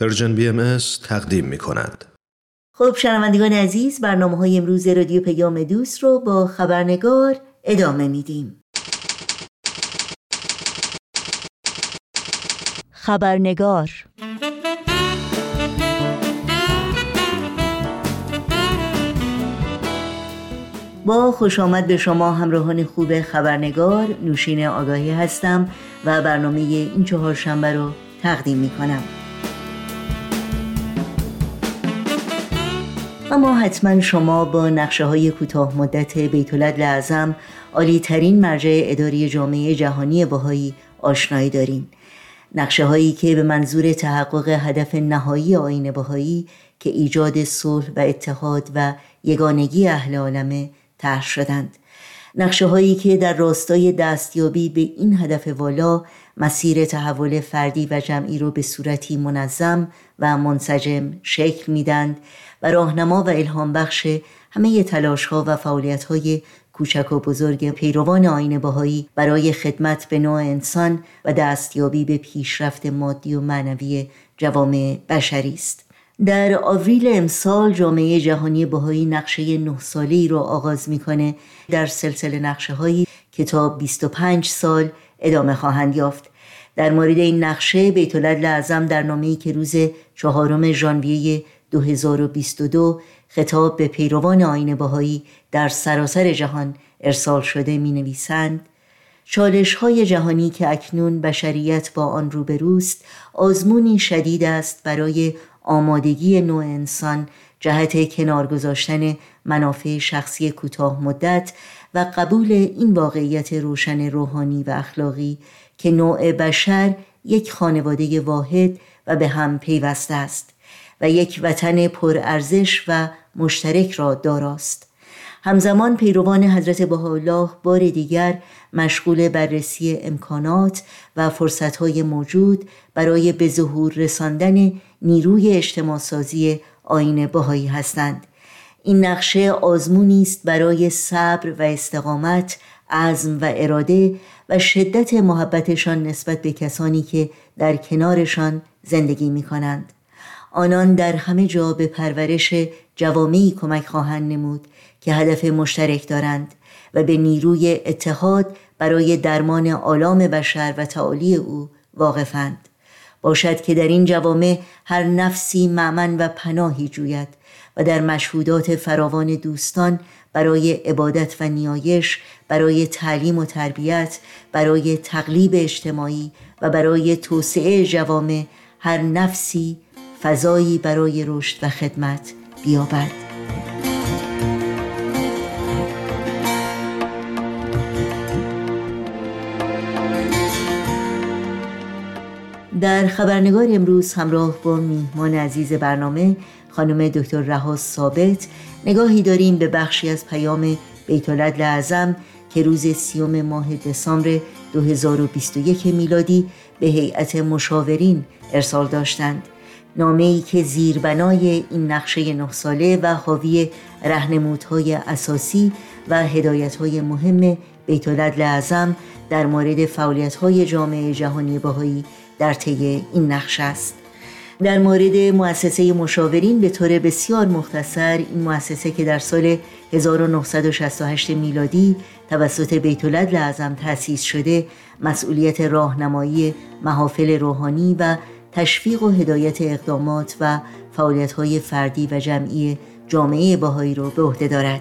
پرژن بی ام تقدیم می کند. خب شنوندگان عزیز برنامه های امروز رادیو پیام دوست رو با خبرنگار ادامه میدیم. خبرنگار با خوش آمد به شما همراهان خوب خبرنگار نوشین آگاهی هستم و برنامه این چهار شنبه رو تقدیم می کنم اما حتما شما با نقشه های کوتاه مدت بیتولد لعظم عالی ترین مرجع اداری جامعه جهانی باهایی آشنایی دارین. نقشه هایی که به منظور تحقق هدف نهایی آین باهایی که ایجاد صلح و اتحاد و یگانگی اهل عالمه طرح شدند. نقشه هایی که در راستای دستیابی به این هدف والا مسیر تحول فردی و جمعی رو به صورتی منظم و منسجم شکل میدند و راهنما و الهام بخش همه تلاش ها و فعالیت های کوچک و بزرگ پیروان آین باهایی برای خدمت به نوع انسان و دستیابی به پیشرفت مادی و معنوی جوامع بشری است. در آوریل امسال جامعه جهانی بهایی نقشه نه ساله ای را آغاز می‌کنه. در سلسله نقشه هایی که تا 25 سال ادامه خواهند یافت. در مورد این نقشه بیت لعظم در نامه‌ای که روز چهارم ژانویه 2022 خطاب به پیروان آین بهایی در سراسر جهان ارسال شده می نویسند چالش های جهانی که اکنون بشریت با آن روبروست آزمونی شدید است برای آمادگی نوع انسان جهت کنار گذاشتن منافع شخصی کوتاه مدت و قبول این واقعیت روشن روحانی و اخلاقی که نوع بشر یک خانواده واحد و به هم پیوسته است و یک وطن پرارزش و مشترک را داراست. همزمان پیروان حضرت بهاءالله بار دیگر مشغول بررسی امکانات و فرصتهای موجود برای به ظهور رساندن نیروی اجتماع سازی آین بهایی هستند. این نقشه آزمونی است برای صبر و استقامت عزم و اراده و شدت محبتشان نسبت به کسانی که در کنارشان زندگی می کنند آنان در همه جا به پرورش جوامعی کمک خواهند نمود که هدف مشترک دارند و به نیروی اتحاد برای درمان آلام بشر و تعالی او واقفند. باشد که در این جوامع هر نفسی معمن و پناهی جوید و در مشهودات فراوان دوستان برای عبادت و نیایش برای تعلیم و تربیت برای تقلیب اجتماعی و برای توسعه جوامع هر نفسی فضایی برای رشد و خدمت بیابد. در خبرنگار امروز همراه با میهمان عزیز برنامه خانم دکتر رها ثابت نگاهی داریم به بخشی از پیام بیتولد لعظم که روز سیوم ماه دسامبر 2021 میلادی به هیئت مشاورین ارسال داشتند. نامه ای که زیربنای این نقشه نه ساله و حاوی رهنمودهای اساسی و هدایتهای مهم بیتولد لعظم در مورد فعالیت‌های جامعه جهانی باهایی در طی این نقشه است در مورد مؤسسه مشاورین به طور بسیار مختصر این مؤسسه که در سال 1968 میلادی توسط بیتولد لعظم تأسیس شده مسئولیت راهنمایی محافل روحانی و تشویق و هدایت اقدامات و فعالیت‌های فردی و جمعی جامعه باهایی را به عهده دارد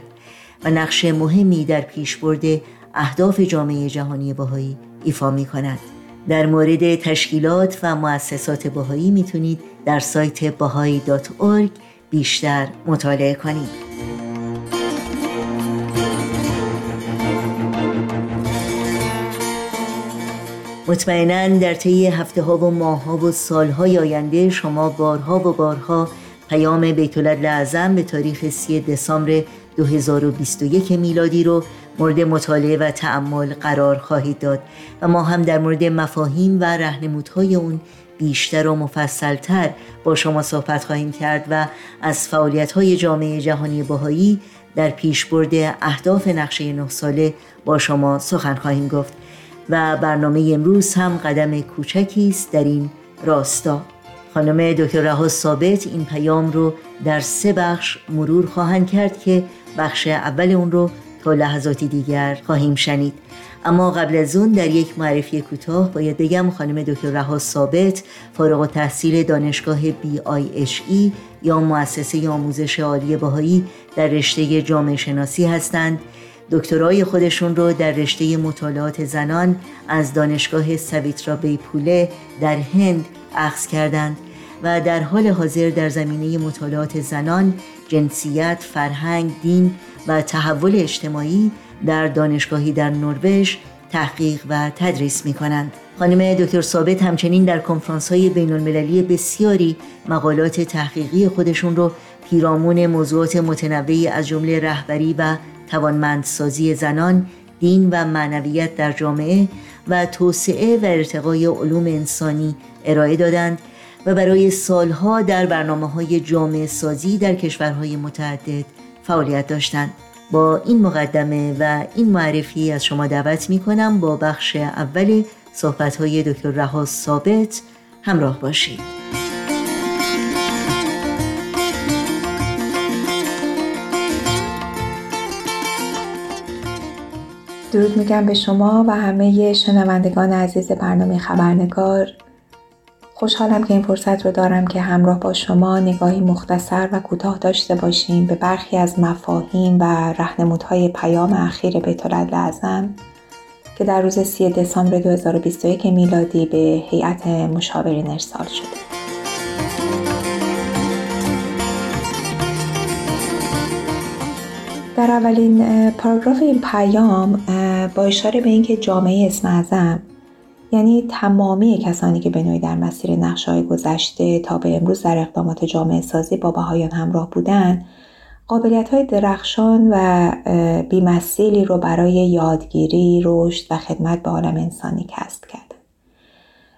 و نقش مهمی در پیشبرد اهداف جامعه جهانی باهایی ایفا می کند. در مورد تشکیلات و مؤسسات باهایی می‌تونید در سایت باهایی بیشتر مطالعه کنید. مطمئنا در طی هفته ها و ماه ها و سال های آینده شما بارها و بارها پیام بیتولد لعظم به تاریخ 3 دسامبر 2021 میلادی رو مورد مطالعه و تعمل قرار خواهید داد و ما هم در مورد مفاهیم و رهنمودهای اون بیشتر و مفصلتر با شما صحبت خواهیم کرد و از فعالیت های جامعه جهانی باهایی در پیشبرد اهداف نقشه نه ساله با شما سخن خواهیم گفت و برنامه امروز هم قدم کوچکی است در این راستا. خانم دکتر رها ثابت این پیام رو در سه بخش مرور خواهند کرد که بخش اول اون رو تا لحظاتی دیگر خواهیم شنید. اما قبل از اون در یک معرفی کوتاه باید بگم خانم دکتر رها ثابت فارغ تحصیل دانشگاه ای یا مؤسسه آموزش عالی بهایی در رشته جامعه شناسی هستند. دکترای خودشون رو در رشته مطالعات زنان از دانشگاه سویترا بیپوله در هند اخذ کردند و در حال حاضر در زمینه مطالعات زنان، جنسیت، فرهنگ، دین و تحول اجتماعی در دانشگاهی در نروژ تحقیق و تدریس می کنند. خانم دکتر ثابت همچنین در کنفرانس های بین المللی بسیاری مقالات تحقیقی خودشون رو پیرامون موضوعات متنوعی از جمله رهبری و توانمندسازی زنان، دین و معنویت در جامعه و توسعه و ارتقای علوم انسانی ارائه دادند و برای سالها در برنامه های جامعه سازی در کشورهای متعدد فعالیت داشتند. با این مقدمه و این معرفی از شما دعوت می کنم با بخش اول صحبت های دکتر رها ثابت همراه باشید. درود میگم به شما و همه شنوندگان عزیز برنامه خبرنگار خوشحالم که این فرصت رو دارم که همراه با شما نگاهی مختصر و کوتاه داشته باشیم به برخی از مفاهیم و رهنمودهای پیام اخیر بیت لازم که در روز 3 دسامبر 2021 میلادی به هیئت مشاورین ارسال شده. در اولین پاراگراف این پیام با اشاره به اینکه جامعه اسم اعظم یعنی تمامی کسانی که به نوعی در مسیر نقشه گذشته تا به امروز در اقدامات جامعه سازی با بهایان همراه بودند قابلیت های درخشان و بیمثیلی رو برای یادگیری، رشد و خدمت به عالم انسانی کسب کرد.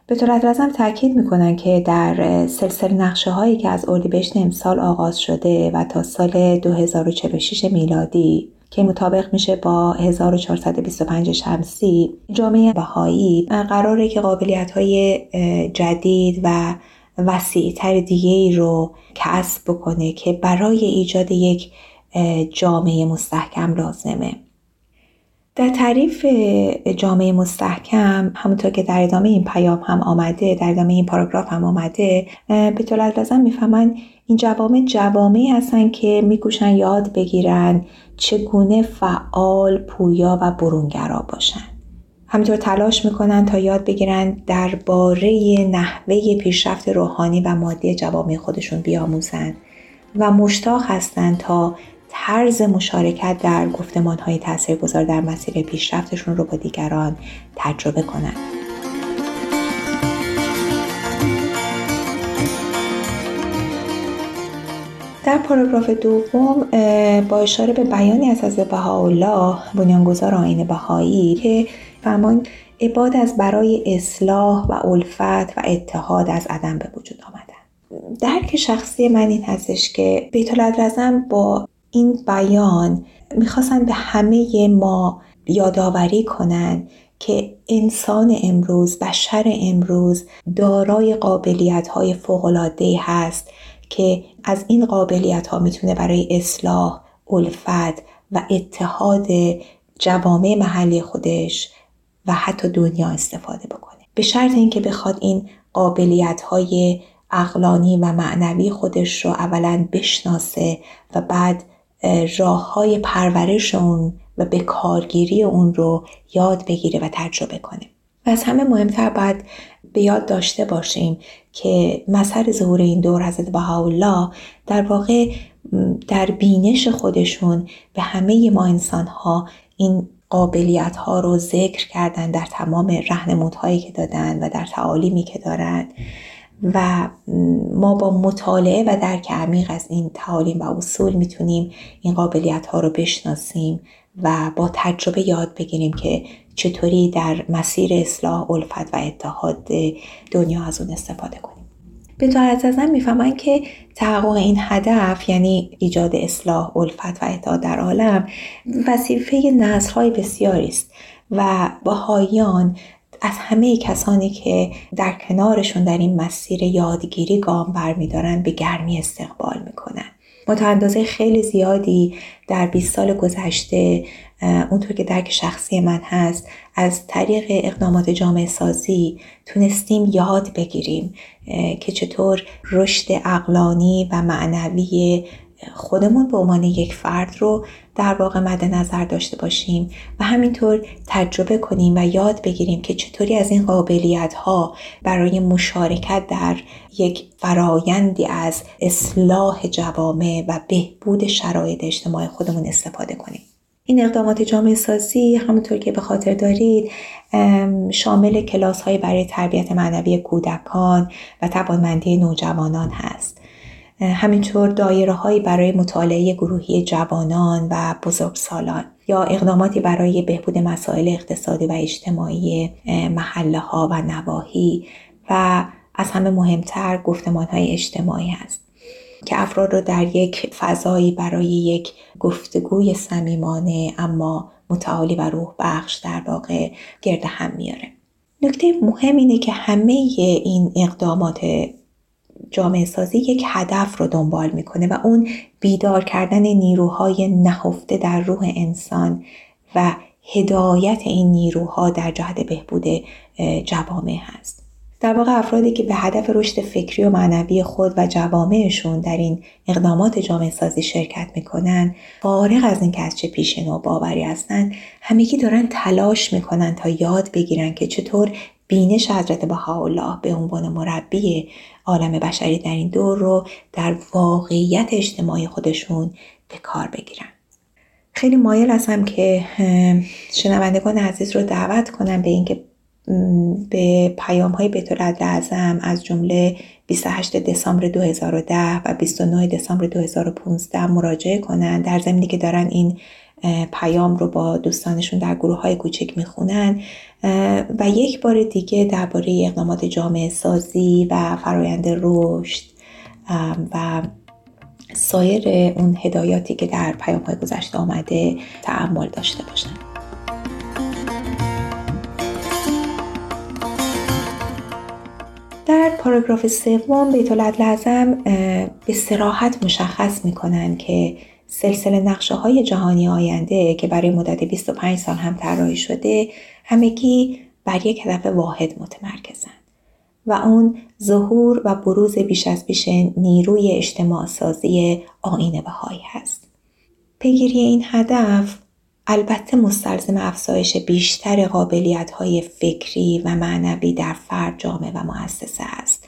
به طورت رزم تاکید می‌کنن که در سلسله نقشه هایی که از اردیبهشت امسال آغاز شده و تا سال 2046 میلادی که مطابق میشه با 1425 شمسی جامعه بهایی قراره که قابلیت های جدید و وسیعتر دیگه ای رو کسب بکنه که برای ایجاد یک جامعه مستحکم لازمه. در تعریف جامعه مستحکم همونطور که در ادامه این پیام هم آمده در ادامه این پاراگراف هم آمده به طور لازم می‌فهمن این جوامع جوامعی هستن که میکوشن یاد بگیرن چگونه فعال پویا و برونگرا باشن. همینطور تلاش می‌کنن تا یاد بگیرن درباره نحوه پیشرفت روحانی و مادی جوامع خودشون بیاموزن و مشتاق هستند تا طرز مشارکت در گفتمان های تاثیرگذار در مسیر پیشرفتشون رو با دیگران تجربه کنند. در پاراگراف دوم با اشاره به بیانی از حضرت بهاءالله بنیانگذار آین بهایی که فرمان عباد از برای اصلاح و الفت و اتحاد از عدم به وجود آمدن درک شخصی من این هستش که بیت العدرزم با این بیان می‌خواستن به همه ما یادآوری کنن که انسان امروز بشر امروز دارای قابلیت های فوقلاده هست که از این قابلیت ها می‌تونه برای اصلاح، الفت و اتحاد جوامع محلی خودش و حتی دنیا استفاده بکنه. به شرط اینکه بخواد این قابلیت های اقلانی و معنوی خودش رو اولا بشناسه و بعد راه های پرورش اون و به کارگیری اون رو یاد بگیره و تجربه کنه. و از همه مهمتر باید به یاد داشته باشیم که مسئله ظهور این دور حضرت بهاءالله در واقع در بینش خودشون به همه ما انسان ها این قابلیت ها رو ذکر کردن در تمام رهنمودهایی که دادن و در تعالیمی که دارن. و ما با مطالعه و درک عمیق از این تعالیم و اصول می‌تونیم این قابلیت ها رو بشناسیم و با تجربه یاد بگیریم که چطوری در مسیر اصلاح الفت و اتحاد دنیا از اون استفاده کنیم. به طور ازم می‌فهمن که تحقق این هدف یعنی ایجاد اصلاح الفت و اتحاد در عالم وظیفه نسلهای بسیاری است و باهایان از همه کسانی که در کنارشون در این مسیر یادگیری گام برمیدارن به گرمی استقبال می‌کنن. ما تا اندازه خیلی زیادی در 20 سال گذشته اونطور که درک شخصی من هست از طریق اقدامات جامعه سازی تونستیم یاد بگیریم که چطور رشد اقلانی و معنوی خودمون به عنوان یک فرد رو در واقع مد نظر داشته باشیم و همینطور تجربه کنیم و یاد بگیریم که چطوری از این قابلیت ها برای مشارکت در یک فرایندی از اصلاح جوامع و بهبود شرایط اجتماعی خودمون استفاده کنیم. این اقدامات جامعه سازی همونطور که به خاطر دارید شامل کلاس های برای تربیت معنوی کودکان و توانمندی نوجوانان هست. همینطور دایره هایی برای مطالعه گروهی جوانان و بزرگسالان یا اقداماتی برای بهبود مسائل اقتصادی و اجتماعی محله ها و نواحی و از همه مهمتر گفتمان های اجتماعی هست که افراد رو در یک فضایی برای یک گفتگوی صمیمانه اما متعالی و روح بخش در واقع گرد هم میاره. نکته مهم اینه که همه این اقدامات جامعه سازی یک هدف رو دنبال می‌کنه و اون بیدار کردن نیروهای نهفته در روح انسان و هدایت این نیروها در جهت بهبود جوامع هست. در واقع افرادی که به هدف رشد فکری و معنوی خود و جوامعشون در این اقدامات جامعه سازی شرکت می‌کنن فارغ از اینکه از چه پیش و باوری هستند همگی دارن تلاش می‌کنن تا یاد بگیرن که چطور بینش حضرت بهاءالله به عنوان مربی عالم بشری در این دور رو در واقعیت اجتماعی خودشون به کار بگیرن. خیلی مایل هستم که شنوندگان عزیز رو دعوت کنم به اینکه به پیام های بیت اعظم از جمله 28 دسامبر 2010 و 29 دسامبر 2015 مراجعه کنند در زمینی که دارن این پیام رو با دوستانشون در گروه های کوچک می‌خونن و یک بار دیگه درباره اقدامات جامعه سازی و فرایند رشد و سایر اون هدایاتی که در پیام های گذشته آمده تعمل داشته باشن. در پاراگراف سوم بیت لازم به سراحت مشخص می‌کنن که سلسله نقشه های جهانی آینده که برای مدت 25 سال هم طراحی شده همگی بر یک هدف واحد متمرکزند و اون ظهور و بروز بیش از بیش نیروی اجتماع سازی آین بهایی هست. پیگیری این هدف البته مستلزم افزایش بیشتر قابلیت های فکری و معنوی در فرد جامعه و مؤسسه است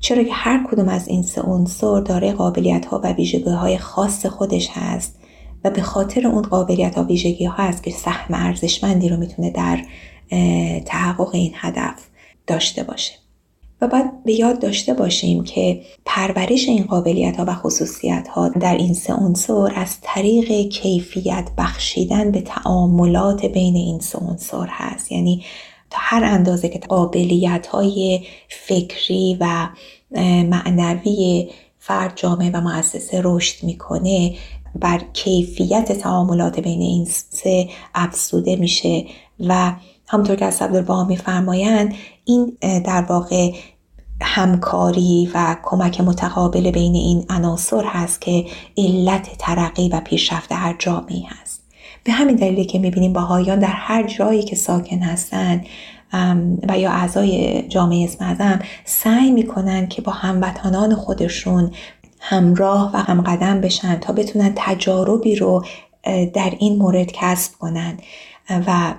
چرا که هر کدوم از این سه عنصر داره قابلیت ها و ویژگی های خاص خودش هست و به خاطر اون قابلیت ها ویژگی ها هست که سهم ارزشمندی رو می‌تونه در تحقق این هدف داشته باشه. و باید به یاد داشته باشیم که پرورش این قابلیت ها و خصوصیت ها در این سه عنصر از طریق کیفیت بخشیدن به تعاملات بین این سه عنصر هست. یعنی تا هر اندازه که قابلیت های فکری و معنوی فرد جامعه و مؤسسه رشد می‌کنه بر کیفیت تعاملات بین این سه افزوده میشه. و همونطور که از عبدالبها میفرمایند این در واقع همکاری و کمک متقابل بین این عناصر هست که علت ترقی و پیشرفت هر جامعه هست. به همین دلیلی که می‌بینیم باهایان در هر جایی که ساکن هستند و یا اعضای جامعه اسم سعی می‌کنن که با هموطنان خودشون همراه و همقدم بشن تا بتونن تجاربی رو در این مورد کسب کنن و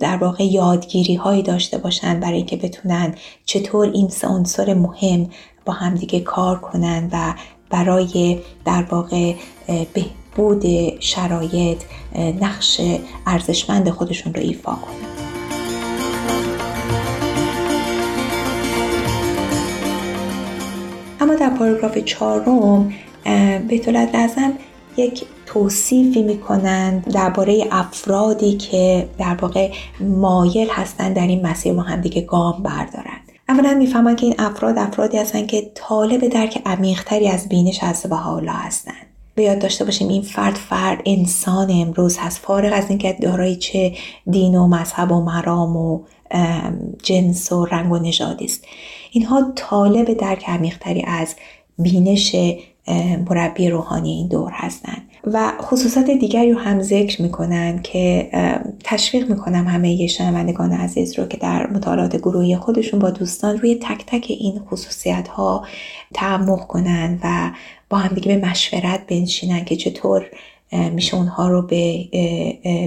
در واقع یادگیری هایی داشته باشن برای اینکه بتونن چطور این سه عنصر مهم با همدیگه کار کنن و برای در واقع بهبود شرایط نقش ارزشمند خودشون رو ایفا کنن اما در پاراگراف چهارم بیت لازم یک توصیفی می‌کنند درباره افرادی که در واقع مایل هستند در این مسیر با همدیگه گام بردارند اولا می‌فهمند که این افراد افرادی هستند که طالب درک عمیقتری از بینش از بهاءالله هستند به یاد داشته باشیم. این فرد فرد انسان امروز هست. فارغ از اینکه دارای چه دین و مذهب و مرام و جنس و رنگ و نژادی است. اینها طالب درک عمیقتری از بینش مربی روحانی این دور هستند و خصوصات دیگری رو هم ذکر می‌کنن که تشویق می‌کنم همه شنوندگان عزیز رو که در مطالعات گروهی خودشون با دوستان روی تک تک این خصوصیت ها تعمق کنن و هم دیگه به مشورت بنشینن که چطور میشه اونها رو به,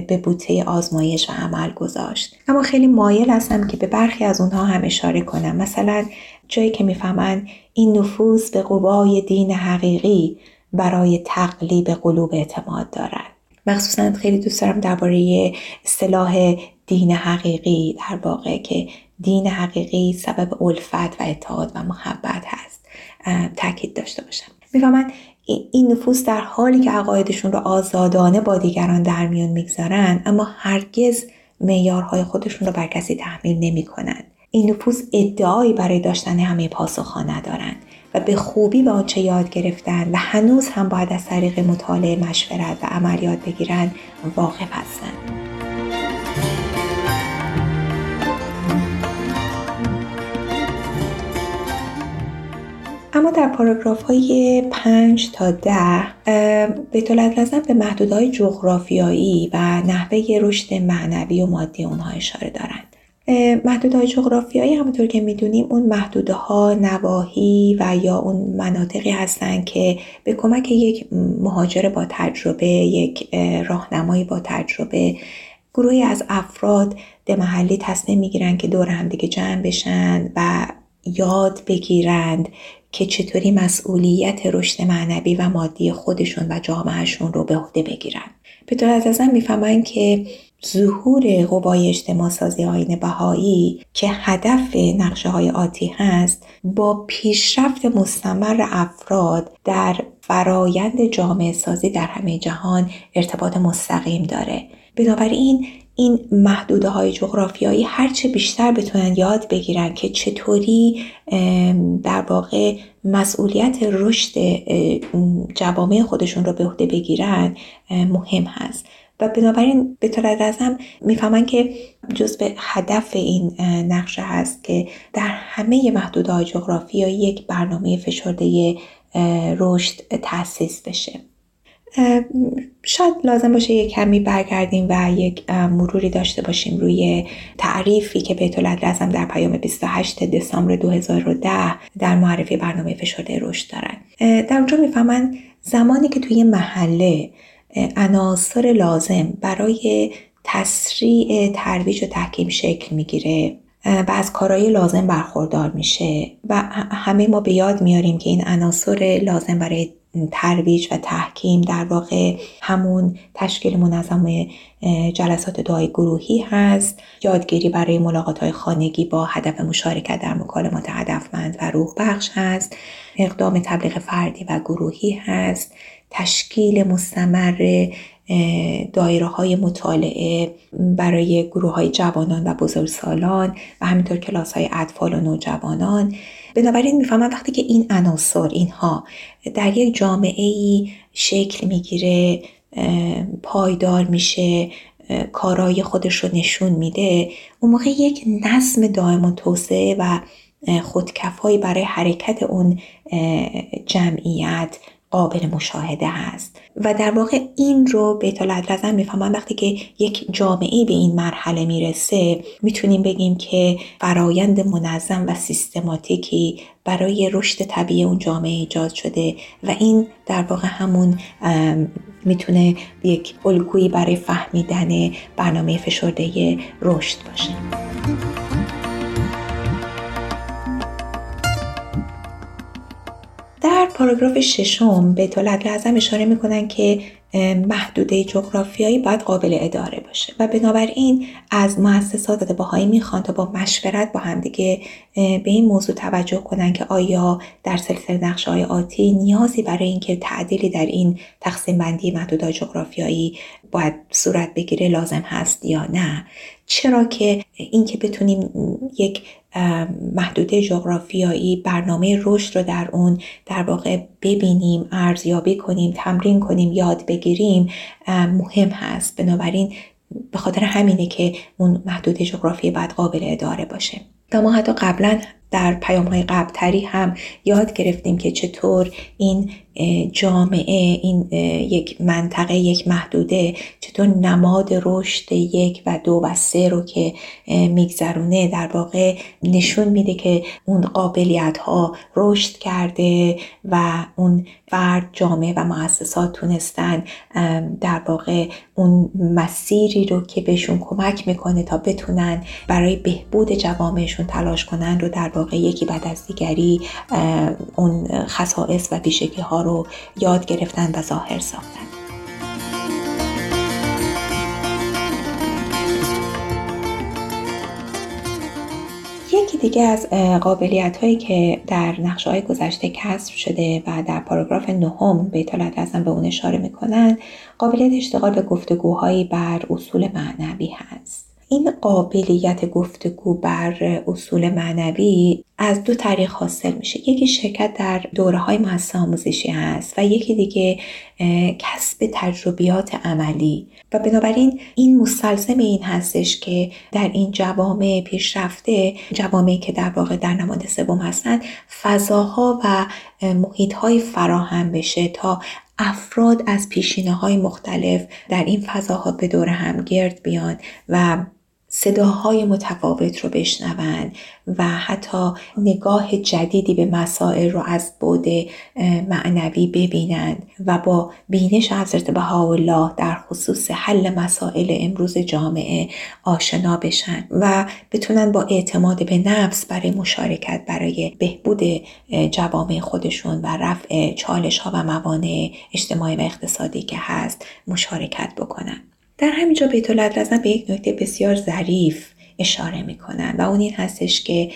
به بوته آزمایش و عمل گذاشت. اما خیلی مایل هستم که به برخی از اونها هم اشاره کنم. مثلا جایی که می‌فهمن این نفوذ به قوای دین حقیقی برای تقلیب قلوب اعتماد دارن. مخصوصا خیلی دوست دارم درباره اصطلاح دین حقیقی در واقع که دین حقیقی سبب الفت و اتحاد و محبت هست. تاکید داشته باشم. می‌فهمن این نفوس در حالی که عقایدشون رو آزادانه با دیگران در میون می‌گذارن اما هرگز معیارهای خودشون رو بر کسی تحمیل نمی‌کنن. این نفوس ادعایی برای داشتن همه پاسخها ندارند و به خوبی به آنچه یاد گرفتن و هنوز هم باید از طریق مطالعه مشورت و عمل یاد بگیرن واقف هستند اما در پاراگراف های 5 تا 10 بیت لازم به محدودهای جغرافیایی و نحوه رشد معنوی و مادی اونها اشاره دارند. محدودهای جغرافیایی همونطور که می‌دونیم اون محدوده ها نواحی و یا اون مناطقی هستند که به کمک یک مهاجر با تجربه یک راهنمایی با تجربه گروهی از افراد ده محلی تصمیم می‌گیرن که دور همدیگه جمع بشن و یاد بگیرند که چطوری مسئولیت رشد معنوی و مادی خودشون و جامعهشون رو به عهده بگیرن. به طور از ازم می‌فهمن که ظهور قوای اجتماع سازی آین بهایی که هدف نقشه های آتی هست با پیشرفت مستمر افراد در فرایند جامعه سازی در همه جهان ارتباط مستقیم داره. بنابراین این محدوده های جغرافیایی هرچه بیشتر بتونن یاد بگیرن که چطوری در واقع مسئولیت رشد جوامع خودشون رو به عهده بگیرن مهم هست. و بنابراین به طور هم می‌فهمن که جز به هدف این نقشه هست که در همه محدودهای جغرافیایی یک برنامه فشرده رشد تأسیس بشه. شاید لازم باشه یک کمی برگردیم و یک مروری داشته باشیم روی تعریفی که بیت لازم در پیام 28 دسامبر 2010 در معرفی برنامه فشرده رشد دارن. در اونجا می‌فهمن زمانی که توی محله عناصر لازم برای تسریع ترویج و تحکیم شکل می‌گیره و از کارهای لازم برخوردار میشه و همه ما به یاد میاریم که این عناصر لازم برای ترویج و تحکیم در واقع همون تشکیل منظم جلسات دعای گروهی هست. یادگیری برای ملاقات های خانگی با هدف مشارکت در مکالمات هدفمند و روح بخش هست. اقدام تبلیغ فردی و گروهی هست. تشکیل مستمر دایره های مطالعه برای گروه های جوانان و بزرگسالان و همینطور کلاس های اطفال و نوجوانان. بنابراین می‌فهمم وقتی که این عناصر اینها در یک جامعه ای شکل می‌گیره پایدار میشه کارای خودش رو نشون میده اون موقع یک نظم دائم و توسعه و خودکفایی برای حرکت اون جمعیت قابل مشاهده هست. و در واقع این رو بیت العدل می‌فهمم وقتی که یک جامعه به این مرحله می‌رسه می‌تونیم بگیم که فرایند منظم و سیستماتیکی برای رشد طبیعی اون جامعه ایجاد شده و این در واقع همون می‌تونه یک الگویی برای فهمیدن برنامه فشرده رشد باشه. پاراگراف ششم به طولت لازم اشاره می‌کنن که محدوده جغرافیایی باید قابل اداره باشه و بنابراین از مؤسسات باهایی می‌خوان تا با مشورت با همدیگه به این موضوع توجه کنن که آیا در سلسله نقشه های آتی نیازی برای اینکه تعدیلی در این تقسیم بندی محدوده جغرافیایی باید صورت بگیره لازم هست یا نه. چرا که اینکه بتونیم یک محدوده جغرافیایی برنامه رشد رو در اون در واقع ببینیم ارزیابی کنیم تمرین کنیم یاد بگیریم مهم هست. بنابراین به خاطر همینه که اون محدود جغرافی باید قابل اداره باشه. تا ما حتی قبلا در پیام های قبلتری هم یاد گرفتیم که چطور این جامعه این یک منطقه یک محدوده چطور نماد رشد یک و دو و سه رو که میگذرونه در واقع نشون میده که اون قابلیت ها رشد کرده و اون فرد جامعه و مؤسسات تونستن در واقع اون مسیری رو که بهشون کمک می‌کنه تا بتونن برای بهبود جوامعشون تلاش کنن رو در واقع یکی بعد از دیگری اون خصائص و پیشگی ها رو یاد گرفتن و ظاهر ساختن. یکی دیگه از قابلیت هایی که در نقشه های گذشته کسب شده و در پاراگراف نهم بیت ازم به اون اشاره می‌کنن قابلیت اشتغال به گفتگوهایی بر اصول معنوی هست. این قابلیت گفتگو بر اصول معنوی از دو طریق حاصل میشه. یکی شرکت در دوره های مؤسسه آموزشی هست و یکی دیگه کسب تجربیات عملی. و بنابراین این مستلزم این هستش که در این جوامع پیشرفته جوامعی که در واقع در نماد سوم هستند فضاها و محیط فراهم بشه تا افراد از پیشینه های مختلف در این فضاها به دور هم گرد بیان و صداهای متفاوت رو بشنون و حتی نگاه جدیدی به مسائل رو از بود معنوی ببینند و با بینش حضرت بهاءالله در خصوص حل مسائل امروز جامعه آشنا بشن و بتونن با اعتماد به نفس برای مشارکت برای بهبود جوامع خودشون و رفع چالش ها و موانع اجتماعی و اقتصادی که هست مشارکت بکنن. در همینجا بیت العدل به یک نکته بسیار ظریف اشاره می‌کنن و اون این هستش که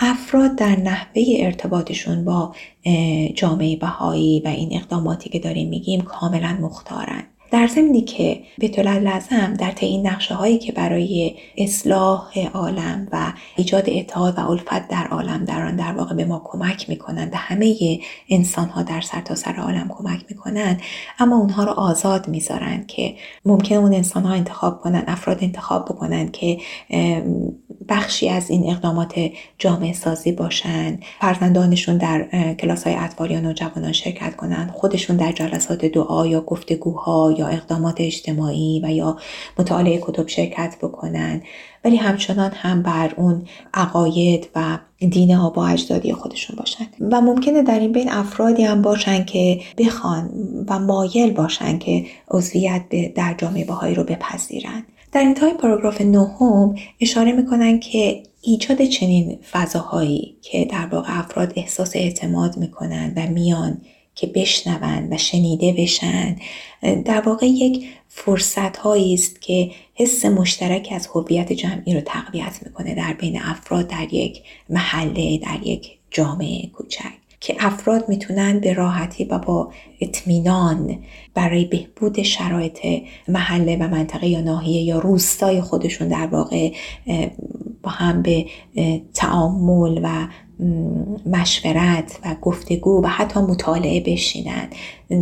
افراد در نحوه ارتباطشون با جامعه بهایی و این اقداماتی که داریم میگیم کاملا مختارن. در زمینی که به لازم در طی این نقشه هایی که برای اصلاح عالم و ایجاد اتحاد و الفت در عالم در آن در واقع به ما کمک می‌کنند و همه انسان ها در سرتاسر سر عالم کمک می‌کنند اما اونها رو آزاد می‌ذارن که ممکن اون انسان ها انتخاب کنند افراد انتخاب بکنند که بخشی از این اقدامات جامعه سازی باشن فرزندانشون در کلاس های اطفال یا نوجوانان شرکت کنند خودشون در جلسات دعا یا گفتگوها یا اقدامات اجتماعی و یا مطالعه کتب شرکت بکنن ولی همچنان هم بر اون عقاید و دین آبا اجدادی خودشون باشن. و ممکنه در این بین افرادی هم باشن که بخوان و مایل باشن که عضویت در جامعه باهایی رو بپذیرن. در انتهای پاراگراف نهم اشاره می‌کنن که ایجاد چنین فضاهایی که در واقع افراد احساس اعتماد می‌کنن و میان که بشنوند و شنیده بشن. در واقع یک فرصت هایی است که حس مشترک از هویت جمعی رو تقویت می‌کنه در بین افراد در یک محله در یک جامعه کوچک که افراد می‌تونن به راحتی و با اطمینان برای بهبود شرایط محله و منطقه یا ناحیه یا روستای خودشون در واقع با هم به تعامل و مشورت و گفتگو و حتی مطالعه بشینن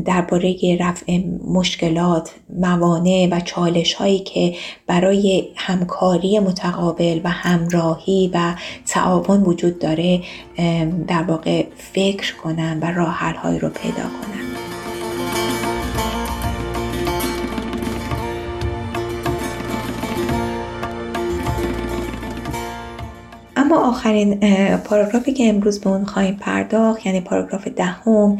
درباره رفع مشکلات موانع و چالش هایی که برای همکاری متقابل و همراهی و تعاون وجود داره در واقع فکر کنن و راه حل رو پیدا کنن. آخرین پاراگرافی که امروز به اون خواهیم پرداخت یعنی پاراگراف دهم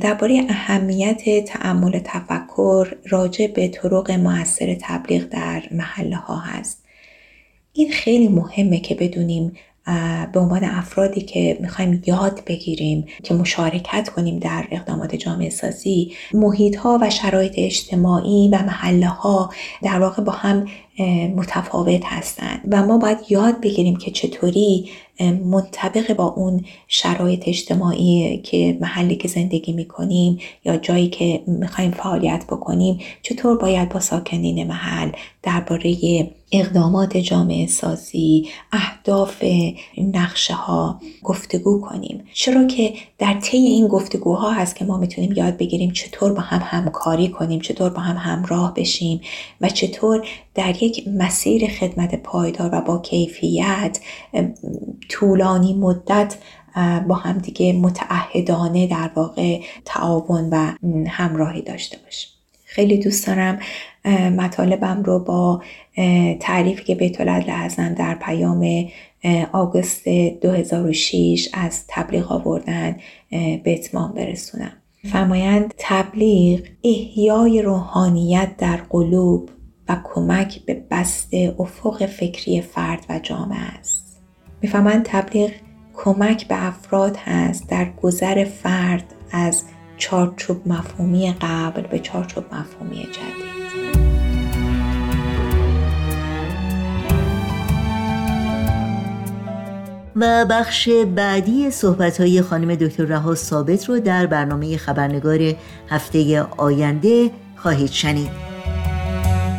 درباره اهمیت تعمل تفکر راجع به طرق موثر تبلیغ در محله ها هست. این خیلی مهمه که بدونیم به عنوان افرادی که می‌خوایم یاد بگیریم که مشارکت کنیم در اقدامات جامعه سازی محیط ها و شرایط اجتماعی و محله ها در واقع با هم متفاوت هستند و ما باید یاد بگیریم که چطوری منطبق با اون شرایط اجتماعی که محلی که زندگی می‌کنیم یا جایی که می‌خوایم فعالیت بکنیم چطور باید با ساکنین محل درباره اقدامات جامعه سازی اهداف نقشه ها گفتگو کنیم. چرا که در طی این گفتگوها هست که ما می‌تونیم یاد بگیریم چطور با هم همکاری کنیم چطور با هم همراه بشیم و چطور در یک مسیر خدمت پایدار و با کیفیت طولانی مدت با همدیگه متعهدانه در واقع تعاون و همراهی داشته باشیم. خیلی دوست دارم مطالبم رو با تعریفی که بیت لازم در پیام آگوست 2006 از تبلیغ آوردن به اتمام برسونم. فرمایند تبلیغ احیای روحانیت در قلوب و کمک به بست افق فکری فرد و جامعه است. می‌فهمند تبلیغ کمک به افراد هست در گذر فرد از چارچوب مفهومی قبل به چارچوب مفهومی جدید. و بخش بعدی صحبت های خانم دکتر رها ثابت رو در برنامه خبرنگار هفته آینده خواهید شنید.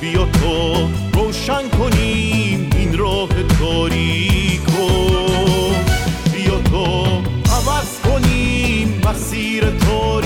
بیا تو روشن کنیم این راه تاریکو بیا تو عوض کنیم مسیر تاریخو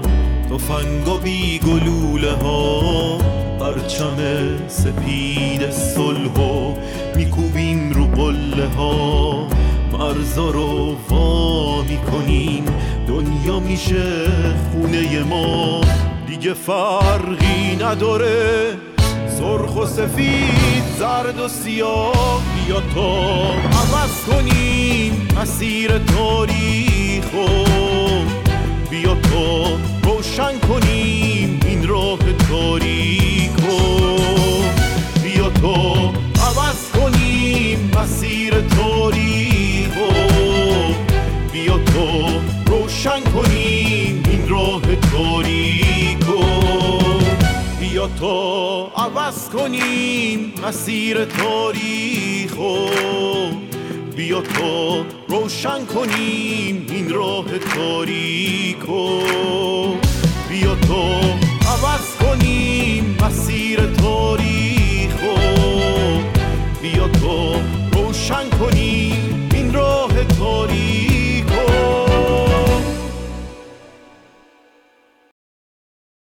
تفنگ و بی گلوله ها. پرچم سپید صلح و میکوبیم رو قله ها. مرزا رو وا می‌کنیم دنیا میشه خونه ما. دیگه فرقی نداره سرخ و سفید زرد و سیاه. بیا تا عوض کنیم مسیر تاریخو. بیا تا روشن کنیم این راه تاریکو. بیا تو عوض کنیم مسیر تاریکو. بیا تو روشن کنیم این راه تاریکو. بیا تو عوض کنیم مسیر تاریخو بیا تو روشن کنیم این راه تاریکو. بیا تو عوض کنیم مسیر تاریخو بیا تو روشن کنیم این راه تاریخ